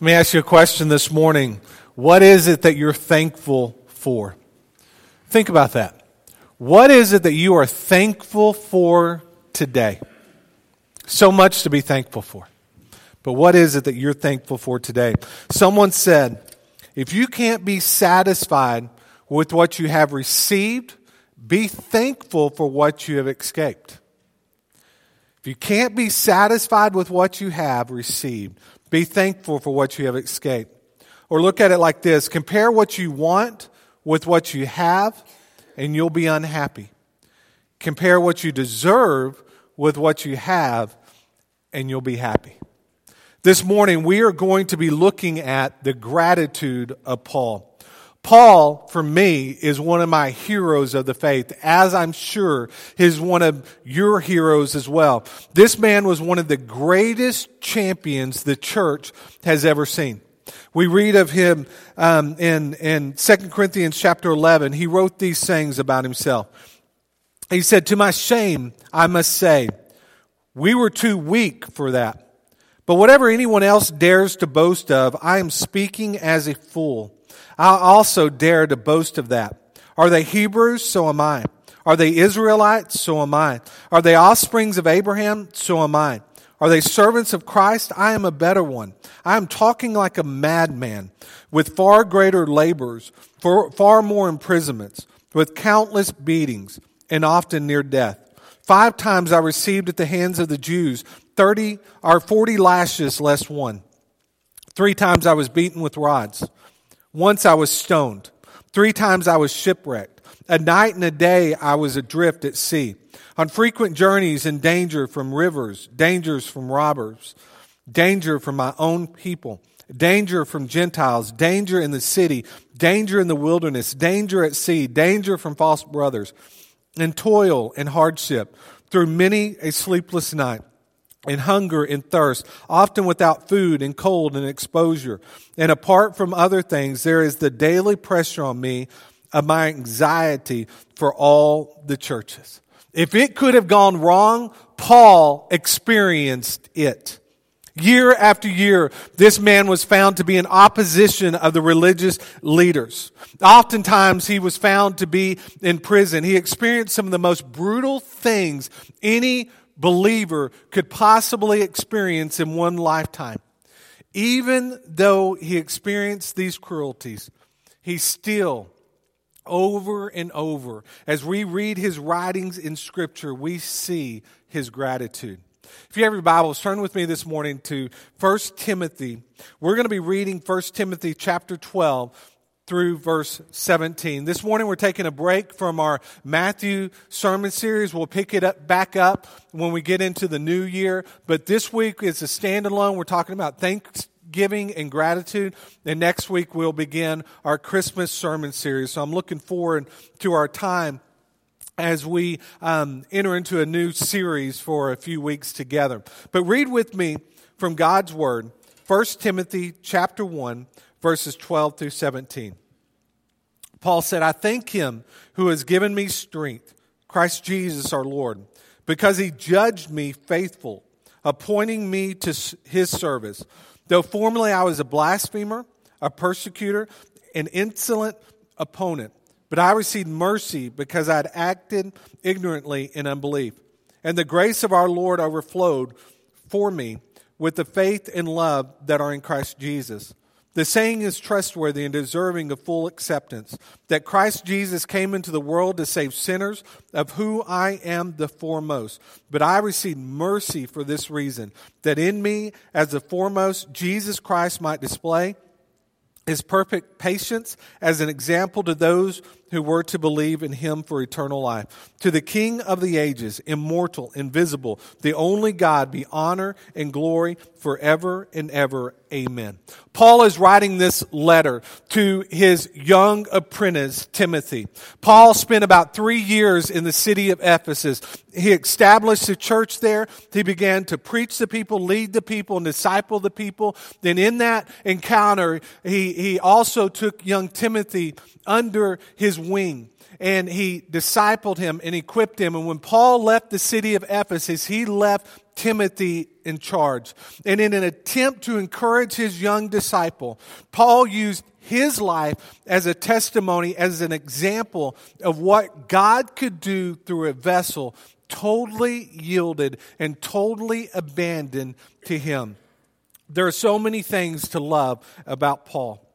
Let me ask you a question this morning. What is it that you're thankful for? Think about that. What is it that you are thankful for today? So much to be thankful for. But what is it that you're thankful for today? Someone said, if you can't be satisfied with what you have received, be thankful for what you have escaped. If you can't be satisfied with what you have received, be thankful for what you have escaped. Or look at it like this compare what you want with what you have, and you'll be unhappy. Compare what you deserve with what you have, and you'll be happy. This morning, we are going to be looking at the gratitude of Paul. Paul, for me, is one of my heroes of the faith, as I'm sure is one of your heroes as well. This man was one of the greatest champions the church has ever seen. We read of him um, in, in 2 Corinthians chapter 11. He wrote these things about himself. He said, To my shame, I must say, we were too weak for that. But whatever anyone else dares to boast of, I am speaking as a fool. I also dare to boast of that. Are they Hebrews? So am I. Are they Israelites? So am I. Are they offsprings of Abraham? So am I. Are they servants of Christ? I am a better one. I am talking like a madman, with far greater labors, for far more imprisonments, with countless beatings, and often near death. Five times I received at the hands of the Jews thirty or forty lashes less one. Three times I was beaten with rods. Once I was stoned. Three times I was shipwrecked. A night and a day I was adrift at sea. On frequent journeys in danger from rivers, dangers from robbers, danger from my own people, danger from Gentiles, danger in the city, danger in the wilderness, danger at sea, danger from false brothers, and toil and hardship through many a sleepless night and hunger and thirst, often without food and cold and exposure. And apart from other things, there is the daily pressure on me of my anxiety for all the churches. If it could have gone wrong, Paul experienced it. Year after year, this man was found to be in opposition of the religious leaders. Oftentimes, he was found to be in prison. He experienced some of the most brutal things any believer could possibly experience in one lifetime. Even though he experienced these cruelties, he still, over and over, as we read his writings in Scripture, we see his gratitude. If you have your Bibles, turn with me this morning to 1 Timothy. We're going to be reading 1 Timothy chapter 12, through verse 17. This morning we're taking a break from our Matthew sermon series. We'll pick it up back up when we get into the new year. But this week is a standalone. We're talking about thanksgiving and gratitude. And next week we'll begin our Christmas sermon series. So I'm looking forward to our time as we um, enter into a new series for a few weeks together. But read with me from God's Word, 1 Timothy chapter 1, verses 12 through 17. Paul said, I thank him who has given me strength, Christ Jesus our Lord, because he judged me faithful, appointing me to his service. Though formerly I was a blasphemer, a persecutor, an insolent opponent, but I received mercy because I had acted ignorantly in unbelief. And the grace of our Lord overflowed for me with the faith and love that are in Christ Jesus. The saying is trustworthy and deserving of full acceptance that Christ Jesus came into the world to save sinners, of whom I am the foremost. But I received mercy for this reason, that in me, as the foremost, Jesus Christ might display his perfect patience as an example to those who were to believe in him for eternal life. To the King of the ages, immortal, invisible, the only God, be honor and glory forever and ever. Amen. Paul is writing this letter to his young apprentice, Timothy. Paul spent about three years in the city of Ephesus. He established a church there. He began to preach the people, lead the people, and disciple the people. Then in that encounter, he, he also took young Timothy under his wing and he discipled him and equipped him. And when Paul left the city of Ephesus, he left Timothy in charge. And in an attempt to encourage his young disciple, Paul used his life as a testimony, as an example of what God could do through a vessel totally yielded and totally abandoned to him. There are so many things to love about Paul.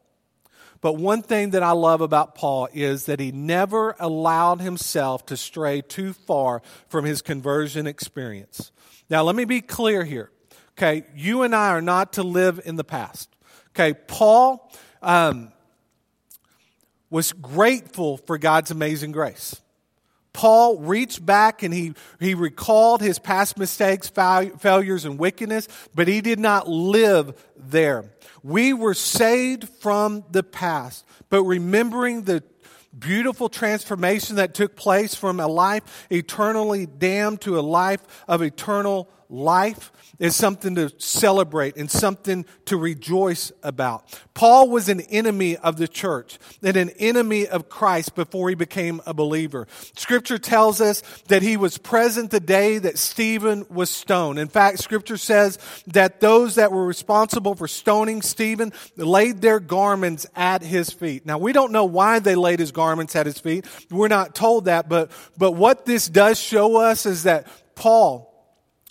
But one thing that I love about Paul is that he never allowed himself to stray too far from his conversion experience. Now, let me be clear here. Okay, you and I are not to live in the past. Okay, Paul um, was grateful for God's amazing grace. Paul reached back and he, he recalled his past mistakes, failures, and wickedness, but he did not live there. We were saved from the past, but remembering the beautiful transformation that took place from a life eternally damned to a life of eternal life is something to celebrate and something to rejoice about. Paul was an enemy of the church and an enemy of Christ before he became a believer. Scripture tells us that he was present the day that Stephen was stoned. In fact, scripture says that those that were responsible for stoning Stephen laid their garments at his feet. Now, we don't know why they laid his garments at his feet. We're not told that, but, but what this does show us is that Paul,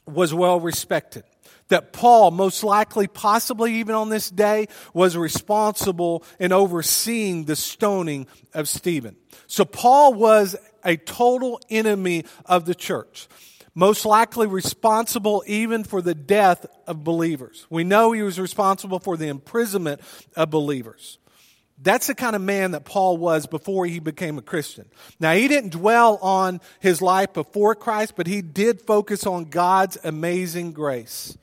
was well respected. That Paul, most likely, possibly even on this day, was responsible in overseeing the stoning of Stephen. So Paul was a total enemy of the church. Most likely responsible even for the death of believers. We know he was responsible for the imprisonment of believers. That's the kind of man that Paul was before he became a Christian. Now, he didn't dwell on his life before Christ, but he did focus on God's amazing grace.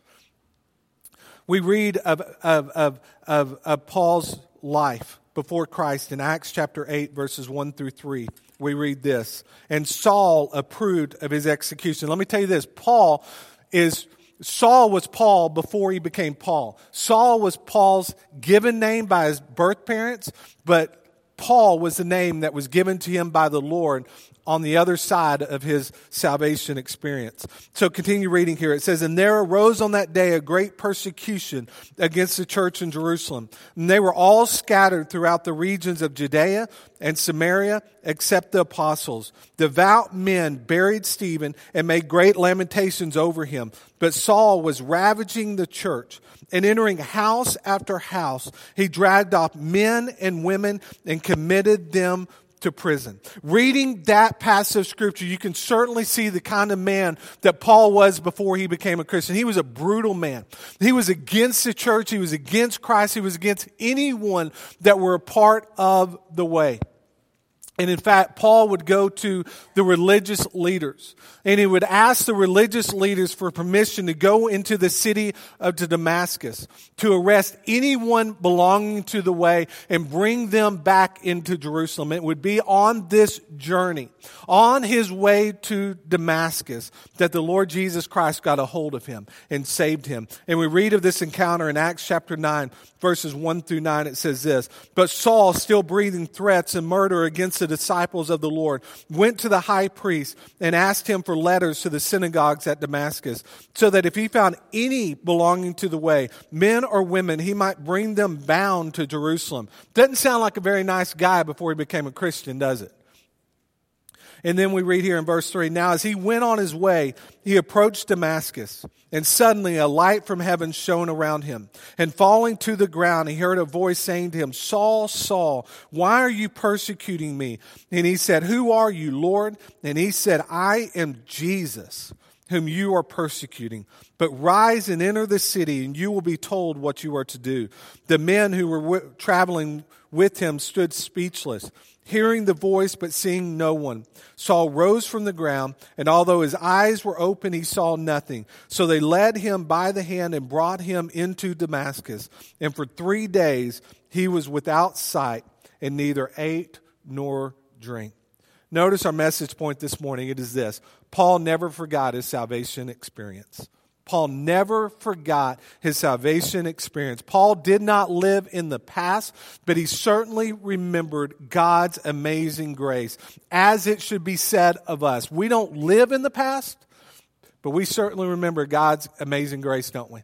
We read of, of, of, of, of Paul's life before Christ in Acts chapter 8, verses 1 through 3. We read this. And Saul approved of his execution. Let me tell you this Paul is Saul was Paul before he became Paul. Saul was Paul's given name by his birth parents, but Paul was the name that was given to him by the Lord on the other side of his salvation experience. So continue reading here. It says, And there arose on that day a great persecution against the church in Jerusalem. And they were all scattered throughout the regions of Judea and Samaria, except the apostles. Devout men buried Stephen and made great lamentations over him. But Saul was ravaging the church and entering house after house. He dragged off men and women and committed them to prison. Reading that passage of scripture, you can certainly see the kind of man that Paul was before he became a Christian. He was a brutal man. He was against the church. He was against Christ. He was against anyone that were a part of the way. And in fact, Paul would go to the religious leaders and he would ask the religious leaders for permission to go into the city of Damascus to arrest anyone belonging to the way and bring them back into Jerusalem. It would be on this journey, on his way to Damascus, that the Lord Jesus Christ got a hold of him and saved him. And we read of this encounter in Acts chapter 9, verses 1 through 9. It says this, But Saul, still breathing threats and murder against the disciples of the Lord, went to the high priest and asked him for letters to the synagogues at Damascus, so that if he found any belonging to the way, men or women, he might bring them bound to Jerusalem. Doesn't sound like a very nice guy before he became a Christian, does it? And then we read here in verse 3 Now, as he went on his way, he approached Damascus, and suddenly a light from heaven shone around him. And falling to the ground, he heard a voice saying to him, Saul, Saul, why are you persecuting me? And he said, Who are you, Lord? And he said, I am Jesus whom you are persecuting. But rise and enter the city, and you will be told what you are to do. The men who were w- traveling with him stood speechless hearing the voice but seeing no one. Saul rose from the ground, and although his eyes were open, he saw nothing. So they led him by the hand and brought him into Damascus. And for three days he was without sight and neither ate nor drank. Notice our message point this morning. It is this Paul never forgot his salvation experience. Paul never forgot his salvation experience. Paul did not live in the past, but he certainly remembered God's amazing grace, as it should be said of us. We don't live in the past, But we certainly remember God's amazing grace, don't we?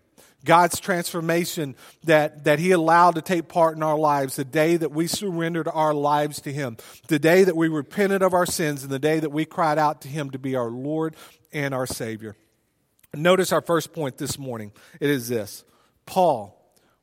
God's transformation that, that He allowed to take part in our lives, the day that we surrendered our lives to Him, the day that we repented of our sins, and the day that we cried out to Him to be our Lord and our Savior. Notice our first point this morning. It is this Paul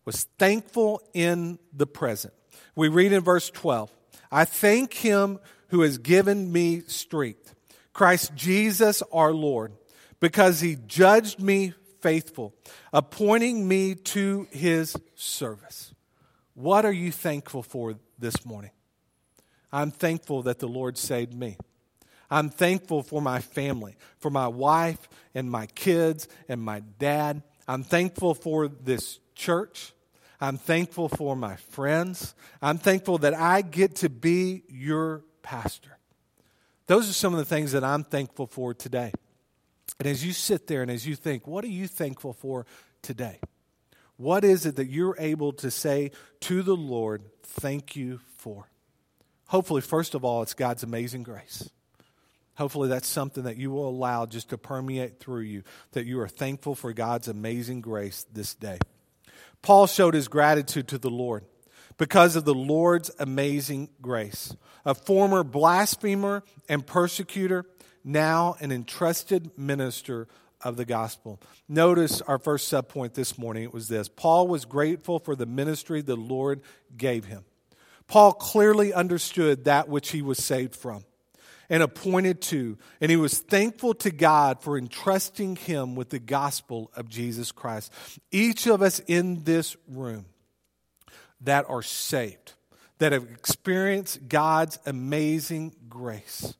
was thankful in the present. We read in verse 12 I thank Him who has given me strength, Christ Jesus our Lord, because He judged me faithful, appointing me to his service. What are you thankful for this morning? I'm thankful that the Lord saved me. I'm thankful for my family, for my wife and my kids and my dad. I'm thankful for this church. I'm thankful for my friends. I'm thankful that I get to be your pastor. Those are some of the things that I'm thankful for today. And as you sit there and as you think, what are you thankful for today? What is it that you're able to say to the Lord, thank you for? Hopefully, first of all, it's God's amazing grace. Hopefully, that's something that you will allow just to permeate through you, that you are thankful for God's amazing grace this day. Paul showed his gratitude to the Lord because of the Lord's amazing grace. A former blasphemer and persecutor, now an entrusted minister of the gospel. Notice our first subpoint this morning. It was this Paul was grateful for the ministry the Lord gave him. Paul clearly understood that which he was saved from and appointed to, and he was thankful to God for entrusting him with the gospel of Jesus Christ. Each of us in this room that are saved, that have experienced God's amazing grace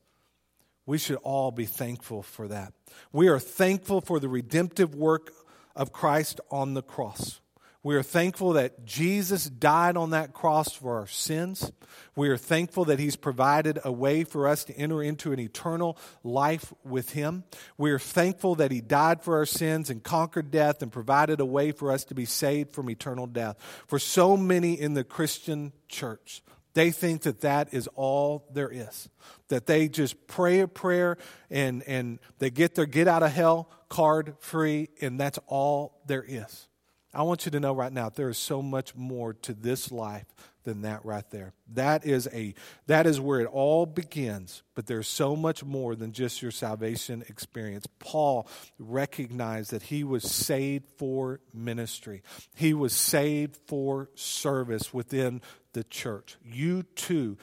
we should all be thankful for that. We are thankful for the redemptive work of Christ on the cross. We are thankful that Jesus died on that cross for our sins. We are thankful that He's provided a way for us to enter into an eternal life with Him. We are thankful that He died for our sins and conquered death and provided a way for us to be saved from eternal death. For so many in the Christian church, they think that that is all there is. That they just pray a prayer and, and they get their get out of hell card free, and that's all there is. I want you to know right now there is so much more to this life than that right there. That is a that is where it all begins, but there's so much more than just your salvation experience. Paul recognized that he was saved for ministry. He was saved for service within the church. You too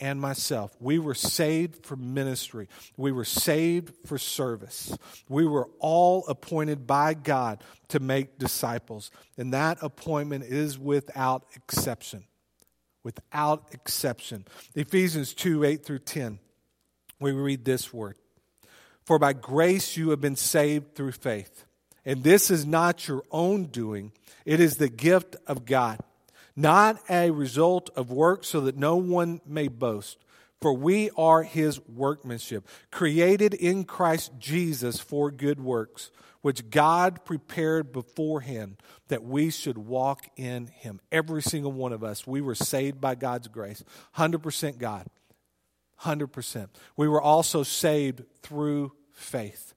and myself. We were saved for ministry. We were saved for service. We were all appointed by God to make disciples. And that appointment is without exception without exception. Ephesians 2 8 through 10, we read this word For by grace you have been saved through faith. And this is not your own doing, it is the gift of God, not a result of work, so that no one may boast. For we are his workmanship, created in Christ Jesus for good works which God prepared beforehand that we should walk in Him. Every single one of us, we were saved by God's grace. 100% God. 100%. We were also saved through faith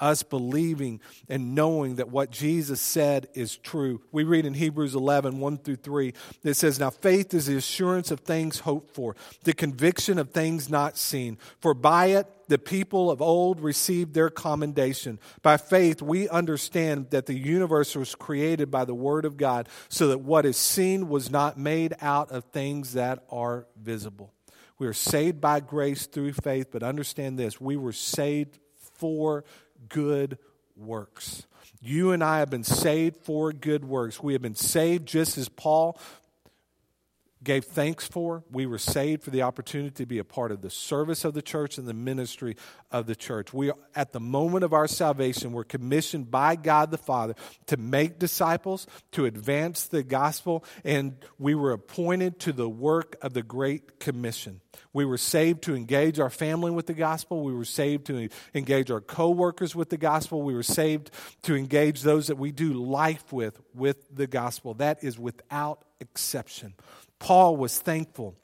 us believing and knowing that what Jesus said is true. We read in Hebrews 11, 1 through 3, that says, Now faith is the assurance of things hoped for, the conviction of things not seen. For by it the people of old received their commendation. By faith we understand that the universe was created by the Word of God, so that what is seen was not made out of things that are visible. We are saved by grace through faith, but understand this we were saved for good works. You and I have been saved for good works. We have been saved just as Paul gave thanks for. We were saved for the opportunity to be a part of the service of the church and the ministry of the church. We, at the moment of our salvation, were commissioned by God the Father to make disciples, to advance the gospel, and we were appointed to the work of the Great Commission. We were saved to engage our family with the gospel. We were saved to engage our coworkers with the gospel. We were saved to engage those that we do life with with the gospel. That is without exception. Paul was thankful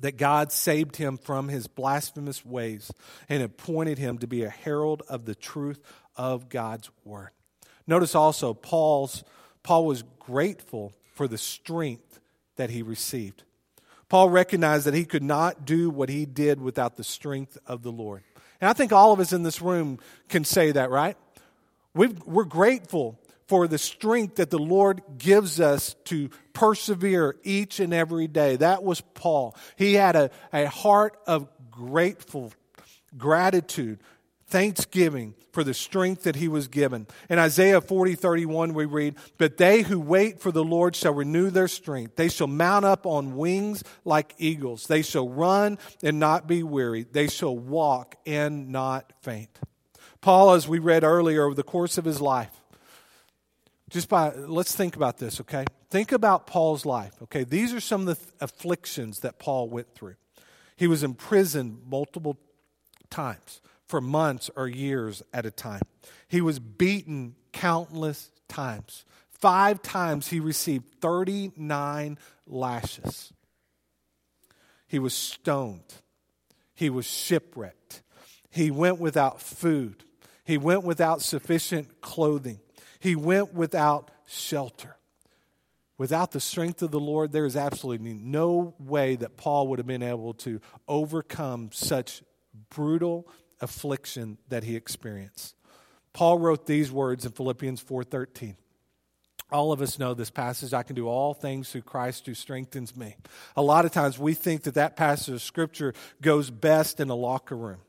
that God saved him from his blasphemous ways and appointed him to be a herald of the truth of God's word. Notice also Paul's Paul was grateful for the strength that he received. Paul recognized that he could not do what he did without the strength of the Lord. And I think all of us in this room can say that, right? we are grateful for the strength that the Lord gives us to persevere each and every day. That was Paul. He had a, a heart of grateful gratitude, thanksgiving for the strength that he was given. In Isaiah 40, 31, we read, But they who wait for the Lord shall renew their strength. They shall mount up on wings like eagles. They shall run and not be weary. They shall walk and not faint. Paul, as we read earlier, over the course of his life, just by, let's think about this, okay? Think about Paul's life, okay? These are some of the th- afflictions that Paul went through. He was imprisoned multiple times for months or years at a time. He was beaten countless times. Five times he received 39 lashes. He was stoned. He was shipwrecked. He went without food. He went without sufficient clothing. He went without shelter. Without the strength of the Lord, there is absolutely no way that Paul would have been able to overcome such brutal affliction that he experienced. Paul wrote these words in Philippians 4:13. All of us know this passage. I can do all things through Christ who strengthens me. A lot of times we think that that passage of scripture goes best in a locker room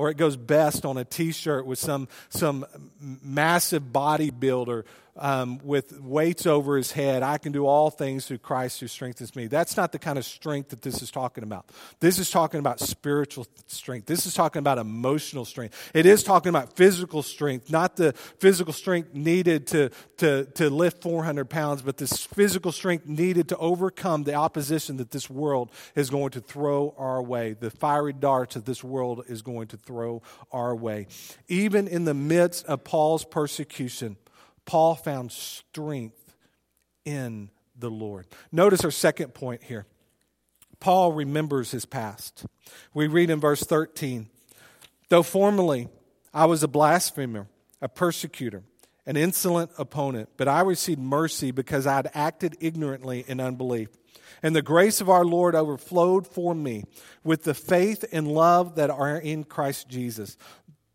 or it goes best on a t-shirt with some, some massive bodybuilder um, with weights over his head. I can do all things through Christ who strengthens me. That's not the kind of strength that this is talking about. This is talking about spiritual strength. This is talking about emotional strength. It is talking about physical strength, not the physical strength needed to, to, to lift 400 pounds, but this physical strength needed to overcome the opposition that this world is going to throw our way, the fiery darts that this world is going to throw our way. Even in the midst of Paul's persecution, Paul found strength in the Lord. Notice our second point here. Paul remembers his past. We read in verse 13 Though formerly I was a blasphemer, a persecutor, an insolent opponent, but I received mercy because I had acted ignorantly in unbelief. And the grace of our Lord overflowed for me with the faith and love that are in Christ Jesus.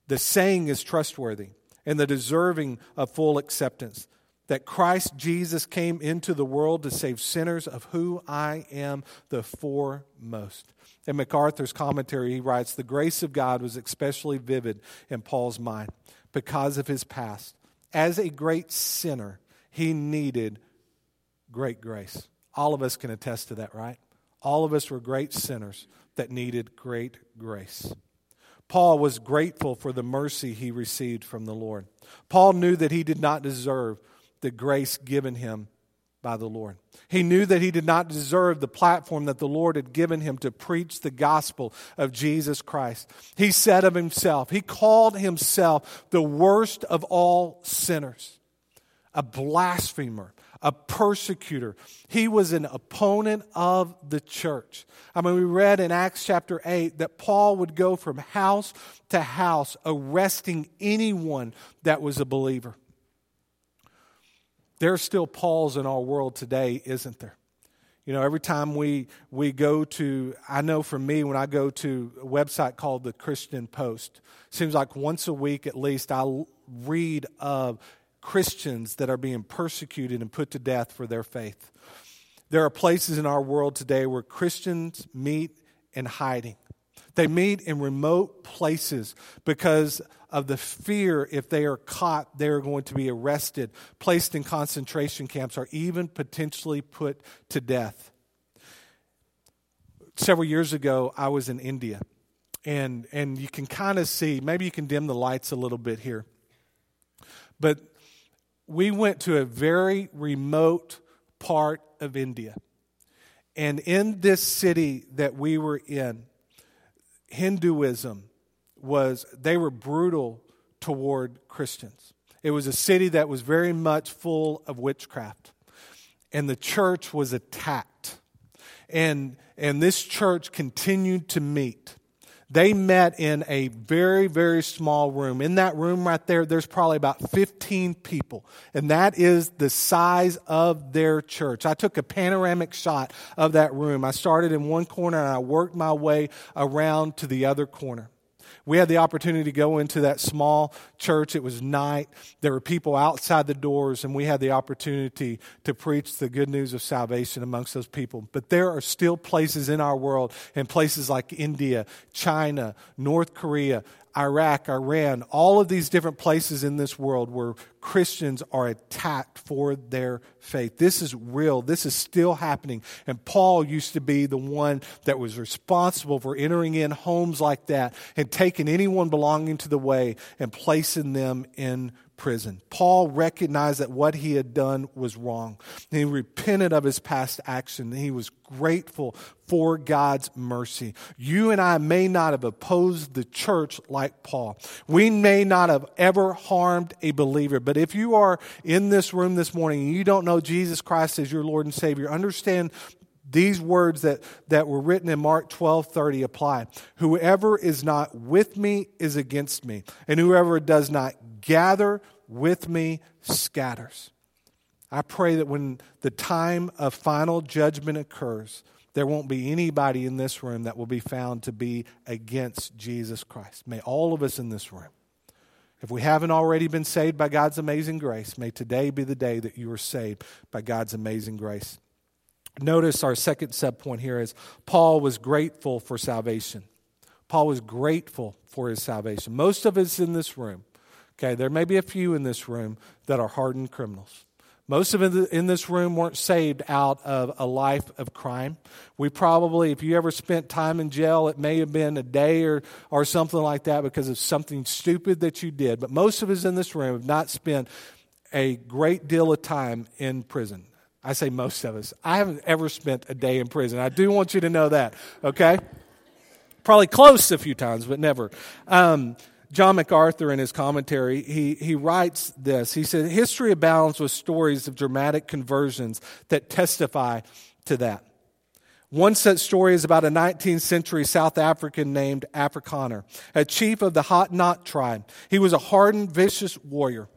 The saying is trustworthy and the deserving of full acceptance. That Christ Jesus came into the world to save sinners, of who I am the foremost. In MacArthur's commentary, he writes The grace of God was especially vivid in Paul's mind because of his past. As a great sinner, he needed great grace. All of us can attest to that, right? All of us were great sinners that needed great grace. Paul was grateful for the mercy he received from the Lord. Paul knew that he did not deserve the grace given him by the Lord. He knew that he did not deserve the platform that the Lord had given him to preach the gospel of Jesus Christ. He said of himself, he called himself the worst of all sinners, a blasphemer, a persecutor. He was an opponent of the church. I mean, we read in Acts chapter 8 that Paul would go from house to house arresting anyone that was a believer. There are still Pauls in our world today, isn't there? You know, every time we, we go to, I know for me, when I go to a website called the Christian Post, seems like once a week at least I read of Christians that are being persecuted and put to death for their faith. There are places in our world today where Christians meet in hiding. They meet in remote places because of the fear if they are caught, they are going to be arrested, placed in concentration camps, or even potentially put to death. Several years ago, I was in India, and, and you can kind of see, maybe you can dim the lights a little bit here. But we went to a very remote part of India. And in this city that we were in, Hinduism was, they were brutal toward Christians. It was a city that was very much full of witchcraft. And the church was attacked. and, and this church continued to meet. They met in a very, very small room. In that room right there, there's probably about 15 people. And that is the size of their church. I took a panoramic shot of that room. I started in one corner and I worked my way around to the other corner. We had the opportunity to go into that small church. It was night. There were people outside the doors, and we had the opportunity to preach the good news of salvation amongst those people. But there are still places in our world, in places like India, China, North Korea, Iraq, Iran, all of these different places in this world where Christians are attacked for their faith. This is real. This is still happening. And Paul used to be the one that was responsible for entering in homes like that and taking anyone belonging to the way and placing them in prison. Paul recognized that what he had done was wrong. He repented of his past action. He was grateful for God's mercy. You and I may not have opposed the church like Paul. We may not have ever harmed a believer. But if you are in this room this morning and you don't know Jesus Christ as your Lord and Savior, understand these words that, that were written in Mark 12 30 apply. Whoever is not with me is against me, and whoever does not gather with me scatters. I pray that when the time of final judgment occurs, there won't be anybody in this room that will be found to be against Jesus Christ. May all of us in this room, if we haven't already been saved by God's amazing grace, may today be the day that you are saved by God's amazing grace. Notice our second subpoint here is Paul was grateful for salvation. Paul was grateful for his salvation. Most of us in this room, okay, there may be a few in this room that are hardened criminals. Most of us in this room weren't saved out of a life of crime. We probably, if you ever spent time in jail, it may have been a day or, or something like that because of something stupid that you did. But most of us in this room have not spent a great deal of time in prison. I say most of us. I haven't ever spent a day in prison. I do want you to know that, okay? Probably close a few times, but never. Um, John MacArthur, in his commentary, he, he writes this. He said, History abounds with stories of dramatic conversions that testify to that. One such story is about a 19th century South African named Afrikaner, a chief of the Hottentot tribe. He was a hardened, vicious warrior.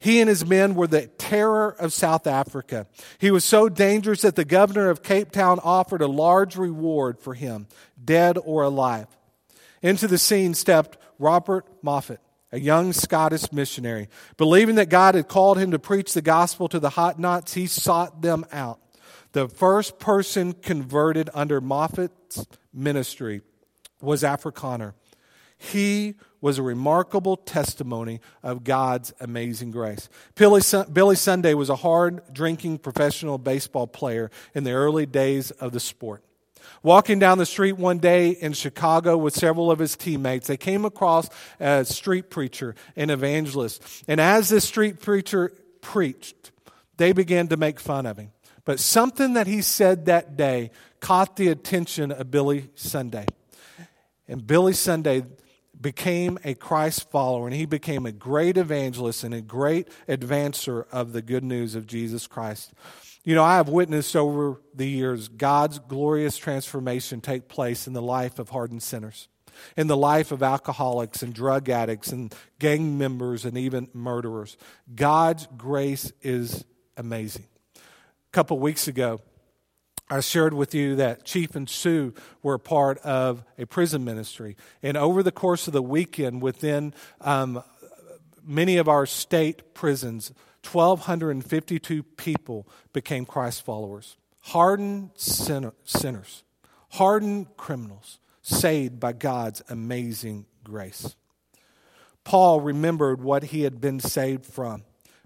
He and his men were the terror of South Africa. He was so dangerous that the governor of Cape Town offered a large reward for him, dead or alive. Into the scene stepped Robert Moffat, a young Scottish missionary. Believing that God had called him to preach the gospel to the Hottentots, he sought them out. The first person converted under Moffat's ministry was Afrikaner. He was a remarkable testimony of God's amazing grace. Billy, Billy Sunday was a hard drinking professional baseball player in the early days of the sport. Walking down the street one day in Chicago with several of his teammates, they came across a street preacher, an evangelist. And as this street preacher preached, they began to make fun of him. But something that he said that day caught the attention of Billy Sunday. And Billy Sunday became a Christ follower and he became a great evangelist and a great advancer of the good news of Jesus Christ. You know, I have witnessed over the years God's glorious transformation take place in the life of hardened sinners, in the life of alcoholics and drug addicts and gang members and even murderers. God's grace is amazing. A couple weeks ago, I shared with you that Chief and Sue were part of a prison ministry. And over the course of the weekend, within um, many of our state prisons, 1,252 people became Christ followers. Hardened sinner, sinners, hardened criminals, saved by God's amazing grace. Paul remembered what he had been saved from,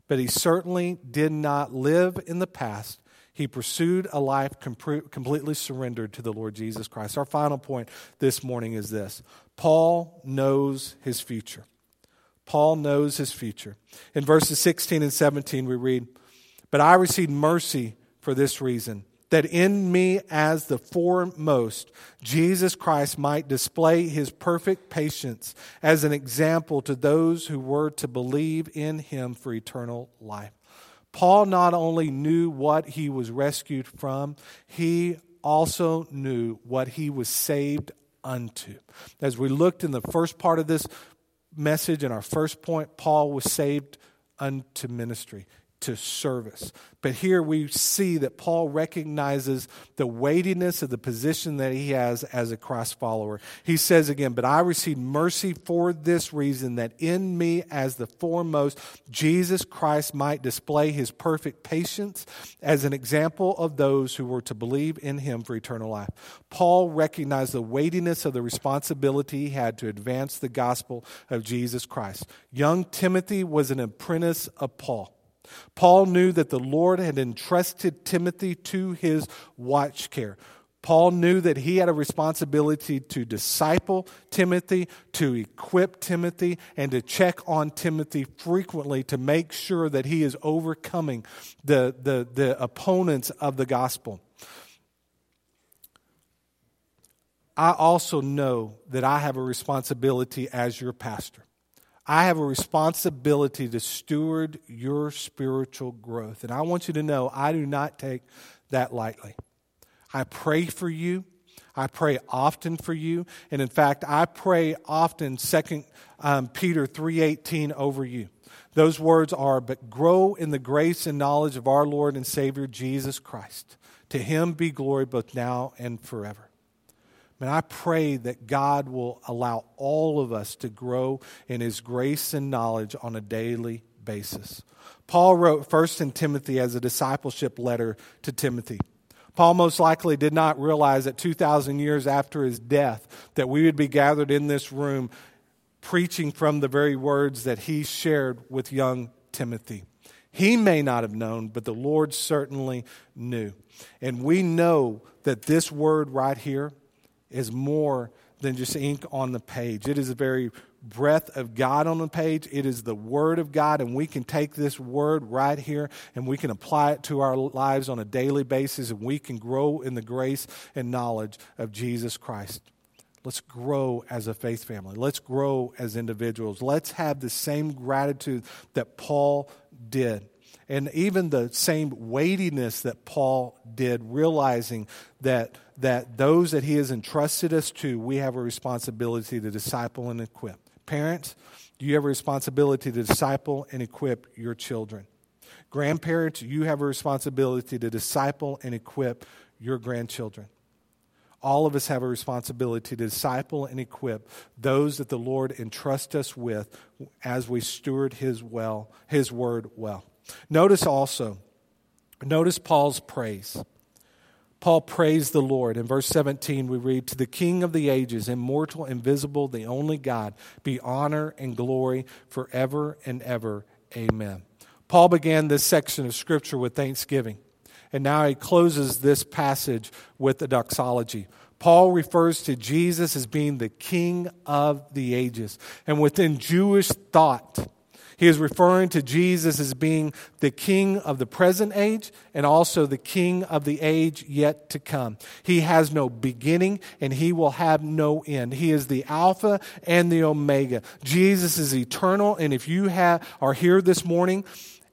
but he certainly did not live in the past he pursued a life completely surrendered to the Lord Jesus Christ. Our final point this morning is this Paul knows his future. Paul knows his future. In verses 16 and 17, we read, But I received mercy for this reason, that in me as the foremost, Jesus Christ might display his perfect patience as an example to those who were to believe in him for eternal life. Paul not only knew what he was rescued from, he also knew what he was saved unto. As we looked in the first part of this message, in our first point, Paul was saved unto ministry to service. But here we see that Paul recognizes the weightiness of the position that he has as a Christ follower. He says again, But I received mercy for this reason, that in me as the foremost, Jesus Christ might display his perfect patience as an example of those who were to believe in him for eternal life. Paul recognized the weightiness of the responsibility he had to advance the gospel of Jesus Christ. Young Timothy was an apprentice of Paul. Paul knew that the Lord had entrusted Timothy to his watch care. Paul knew that he had a responsibility to disciple Timothy, to equip Timothy, and to check on Timothy frequently to make sure that he is overcoming the, the, the opponents of the gospel. I also know that I have a responsibility as your pastor. I have a responsibility to steward your spiritual growth. And I want you to know I do not take that lightly. I pray for you. I pray often for you. And in fact, I pray often Second um, Peter 3.18 over you. Those words are, but grow in the grace and knowledge of our Lord and Savior Jesus Christ. To him be glory both now and forever. And I pray that God will allow all of us to grow in his grace and knowledge on a daily basis. Paul wrote first in Timothy as a discipleship letter to Timothy. Paul most likely did not realize that 2,000 years after his death that we would be gathered in this room preaching from the very words that he shared with young Timothy. He may not have known, but the Lord certainly knew. And we know that this word right here, is more than just ink on the page. It is the very breath of God on the page. It is the Word of God, and we can take this Word right here and we can apply it to our lives on a daily basis, and we can grow in the grace and knowledge of Jesus Christ. Let's grow as a faith family. Let's grow as individuals. Let's have the same gratitude that Paul did and even the same weightiness that Paul did, realizing that, that those that he has entrusted us to, we have a responsibility to disciple and equip. Parents, you have a responsibility to disciple and equip your children. Grandparents, you have a responsibility to disciple and equip your grandchildren. All of us have a responsibility to disciple and equip those that the Lord entrusts us with as we steward his well, his word well. Notice also, notice Paul's praise. Paul praised the Lord. In verse 17, we read, To the King of the ages, immortal, invisible, the only God, be honor and glory forever and ever. Amen. Paul began this section of Scripture with thanksgiving, and now he closes this passage with a doxology. Paul refers to Jesus as being the King of the ages. And within Jewish thought, he is referring to Jesus as being the king of the present age and also the king of the age yet to come. He has no beginning and he will have no end. He is the Alpha and the Omega. Jesus is eternal. And if you have, are here this morning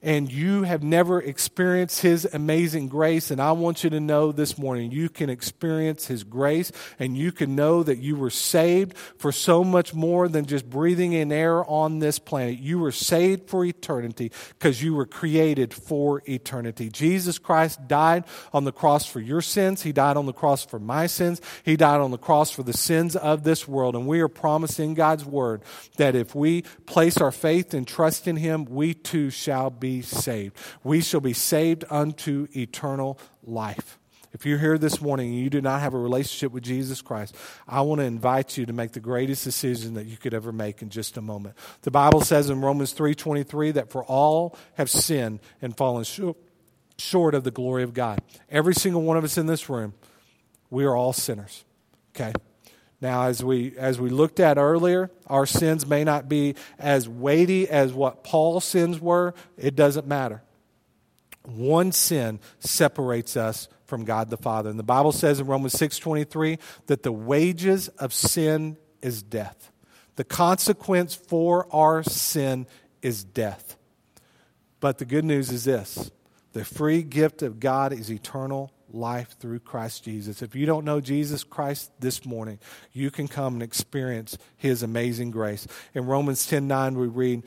and you have never experienced His amazing grace, and I want you to know this morning you can experience His grace and you can know that you were saved for so much more than just breathing in air on this planet. You were saved for eternity because you were created for eternity. Jesus Christ died on the cross for your sins, He died on the cross for my sins, He died on the cross for the sins of this world. And we are promised in God's Word that if we place our faith and trust in Him, we too shall be saved. We shall be saved unto eternal life. If you're here this morning and you do not have a relationship with Jesus Christ, I want to invite you to make the greatest decision that you could ever make in just a moment. The Bible says in Romans 3:23 that for all have sinned and fallen short of the glory of God. Every single one of us in this room, we are all sinners. Okay? Now, as we, as we looked at earlier, our sins may not be as weighty as what Paul's sins were. It doesn't matter. One sin separates us from God the Father. And the Bible says in Romans 6.23 that the wages of sin is death. The consequence for our sin is death. But the good news is this the free gift of God is eternal life through Christ Jesus. If you don't know Jesus Christ this morning, you can come and experience his amazing grace. In Romans 10 9, we read,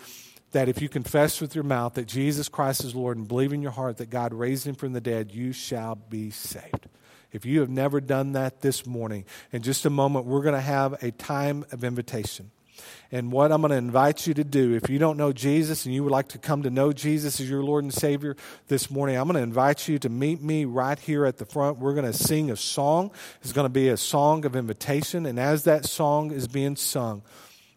that if you confess with your mouth that Jesus Christ is Lord and believe in your heart that God raised him from the dead, you shall be saved. If you have never done that this morning, in just a moment, we're going to have a time of invitation. And what I'm going to invite you to do, if you don't know Jesus and you would like to come to know Jesus as your Lord and Savior this morning, I'm going to invite you to meet me right here at the front. We're going to sing a song. It's going to be a song of invitation. And as that song is being sung,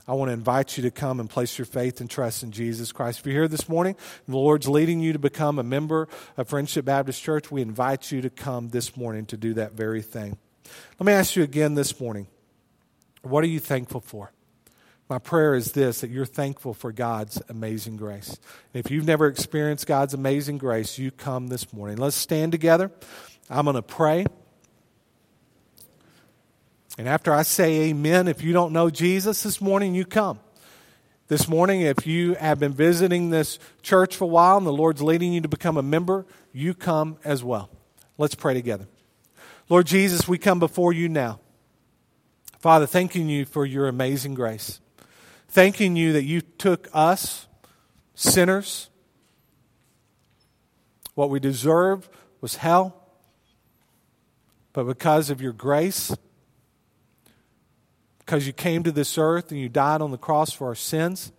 I want to invite you to come and place your faith and trust in Jesus Christ. If you're here this morning, the Lord's leading you to become a member of Friendship Baptist Church, we invite you to come this morning to do that very thing. Let me ask you again this morning what are you thankful for? My prayer is this that you're thankful for God's amazing grace. if you've never experienced God's amazing grace, you come this morning. Let's stand together. I'm going to pray. And after I say amen, if you don't know Jesus this morning, you come. This morning, if you have been visiting this church for a while and the Lord's leading you to become a member, you come as well. Let's pray together. Lord Jesus, we come before you now. Father, thanking you for your amazing grace. Thanking you that you took us, sinners, what we deserved was hell, but because of your grace, because you came to this earth and you died on the cross for our sins,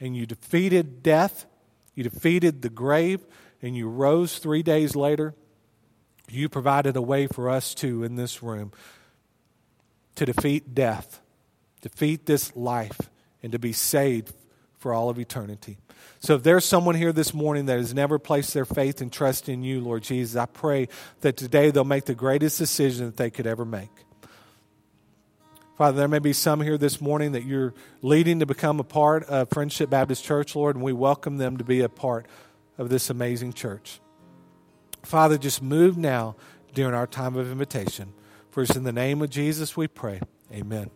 and you defeated death, you defeated the grave, and you rose three days later. You provided a way for us to, in this room, to defeat death, defeat this life, and to be saved for all of eternity. So if there's someone here this morning that has never placed their faith and trust in you, Lord Jesus, I pray that today they'll make the greatest decision that they could ever make. Father, there may be some here this morning that you're leading to become a part of Friendship Baptist Church, Lord, and we welcome them to be a part of this amazing church. Father, just move now during our time of invitation. For it's in the name of Jesus we pray. Amen.